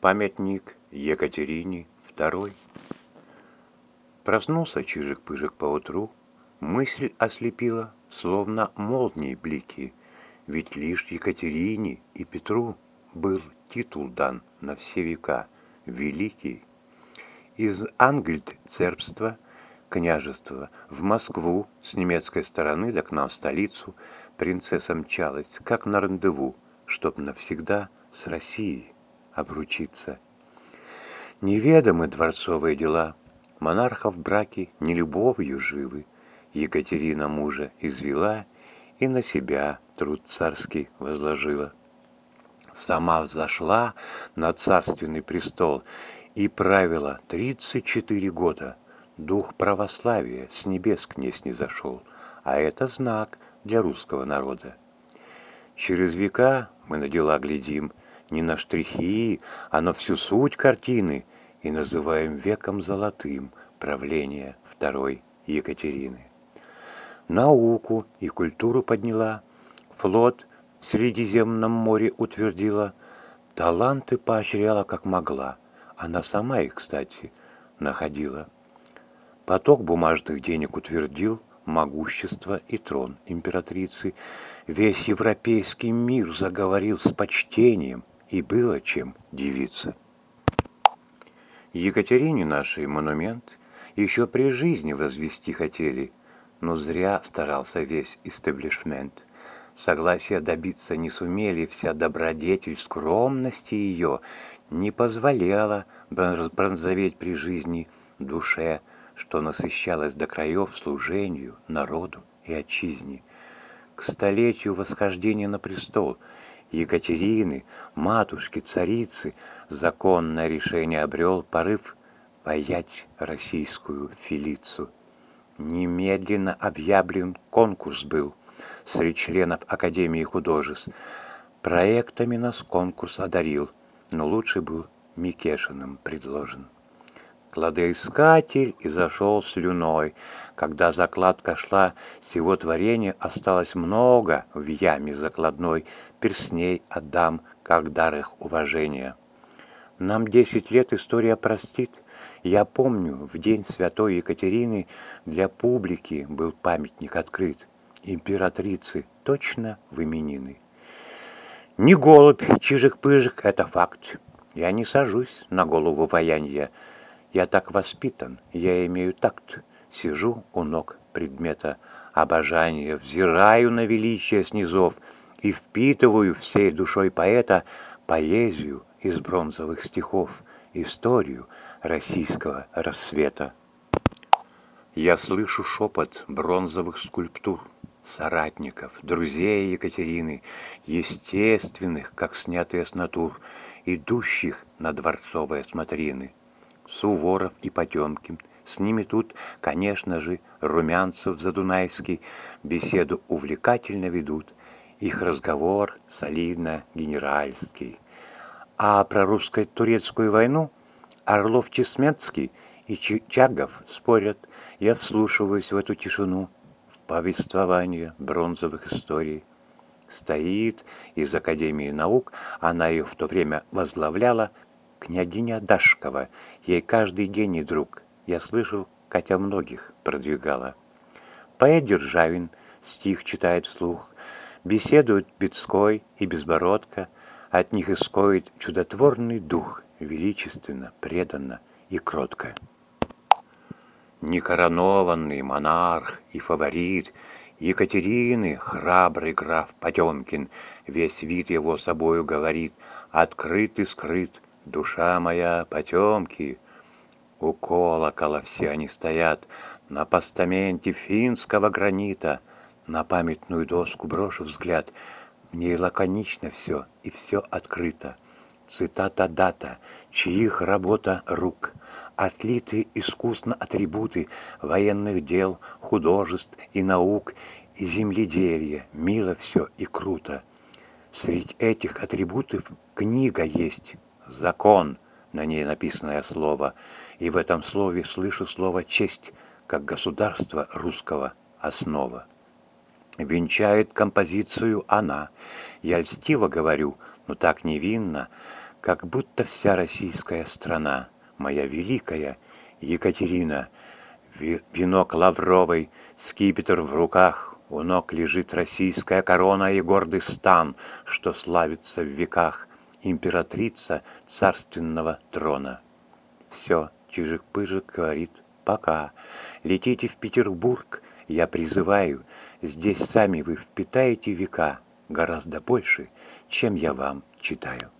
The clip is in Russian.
Памятник Екатерине II. Проснулся Чижик-Пыжик поутру, Мысль ослепила, словно молнии блики, Ведь лишь Екатерине и Петру Был титул дан на все века, великий. Из Ангельд-цербства, княжества, в Москву с немецкой стороны, да к нам в столицу, принцесса мчалась, как на рандеву, чтоб навсегда с Россией обручиться. Неведомы дворцовые дела, монархов браки не любовью живы. Екатерина мужа извела и на себя труд царский возложила. Сама взошла на царственный престол и правила тридцать четыре года. Дух православия с небес к ней снизошел, а это знак для русского народа. Через века мы на дела глядим, не на штрихи, а на всю суть картины и называем веком золотым правление второй Екатерины. Науку и культуру подняла, флот в Средиземном море утвердила, таланты поощряла как могла, она сама их, кстати, находила. Поток бумажных денег утвердил, могущество и трон императрицы. Весь европейский мир заговорил с почтением, и было чем дивиться. Екатерине нашей монумент еще при жизни возвести хотели, но зря старался весь истеблишмент. Согласия добиться не сумели, вся добродетель скромности ее не позволяла бронзоветь при жизни душе, что насыщалась до краев служению народу и отчизне. К столетию восхождения на престол – Екатерины, матушки, царицы, законное решение обрел порыв воять российскую филицу. Немедленно объявлен конкурс был среди членов Академии художеств. Проектами нас конкурс одарил, но лучше был Микешиным предложен. Кладоискатель и зашел слюной. Когда закладка шла, всего творения осталось много в яме закладной, персней отдам, как дар их уважения. Нам десять лет история простит. Я помню, в день святой Екатерины для публики был памятник открыт. Императрицы точно в именины. Не голубь, чижик-пыжик, это факт. Я не сажусь на голову воянья, я так воспитан, я имею такт. Сижу у ног предмета обожания, взираю на величие снизов и впитываю всей душой поэта поэзию из бронзовых стихов, историю российского рассвета. Я слышу шепот бронзовых скульптур, соратников, друзей Екатерины, естественных, как снятые с натур, идущих на дворцовые смотрины. Суворов и Потемкин. С ними тут, конечно же, Румянцев Задунайский беседу увлекательно ведут. Их разговор солидно-генеральский. А про русско-турецкую войну Орлов-Чесменский и Чагов спорят. Я вслушиваюсь в эту тишину, в повествование бронзовых историй. Стоит из Академии наук, она ее в то время возглавляла, княгиня Дашкова, ей каждый и друг. Я слышал, Катя многих продвигала. Поэт Державин стих читает вслух, беседуют Бецкой и Безбородко, от них исходит чудотворный дух, величественно, преданно и кротко. Некоронованный монарх и фаворит Екатерины, храбрый граф Потемкин, весь вид его собою говорит, открыт и скрыт, Душа моя, потемки, у колокола все они стоят, На постаменте финского гранита, На памятную доску брошу взгляд, В ней лаконично все, и все открыто. Цитата дата, чьих работа рук, Отлиты искусно атрибуты Военных дел, художеств и наук, И земледелия, мило все и круто. Среди этих атрибутов книга есть, закон, на ней написанное слово, и в этом слове слышу слово «честь», как государство русского основа. Венчает композицию она. Я льстиво говорю, но так невинно, Как будто вся российская страна, моя великая Екатерина, венок лавровый, скипетр в руках, у ног лежит российская корона и гордый стан, что славится в веках, императрица царственного трона. Все, Чижик-Пыжик говорит, пока. Летите в Петербург, я призываю, здесь сами вы впитаете века гораздо больше, чем я вам читаю.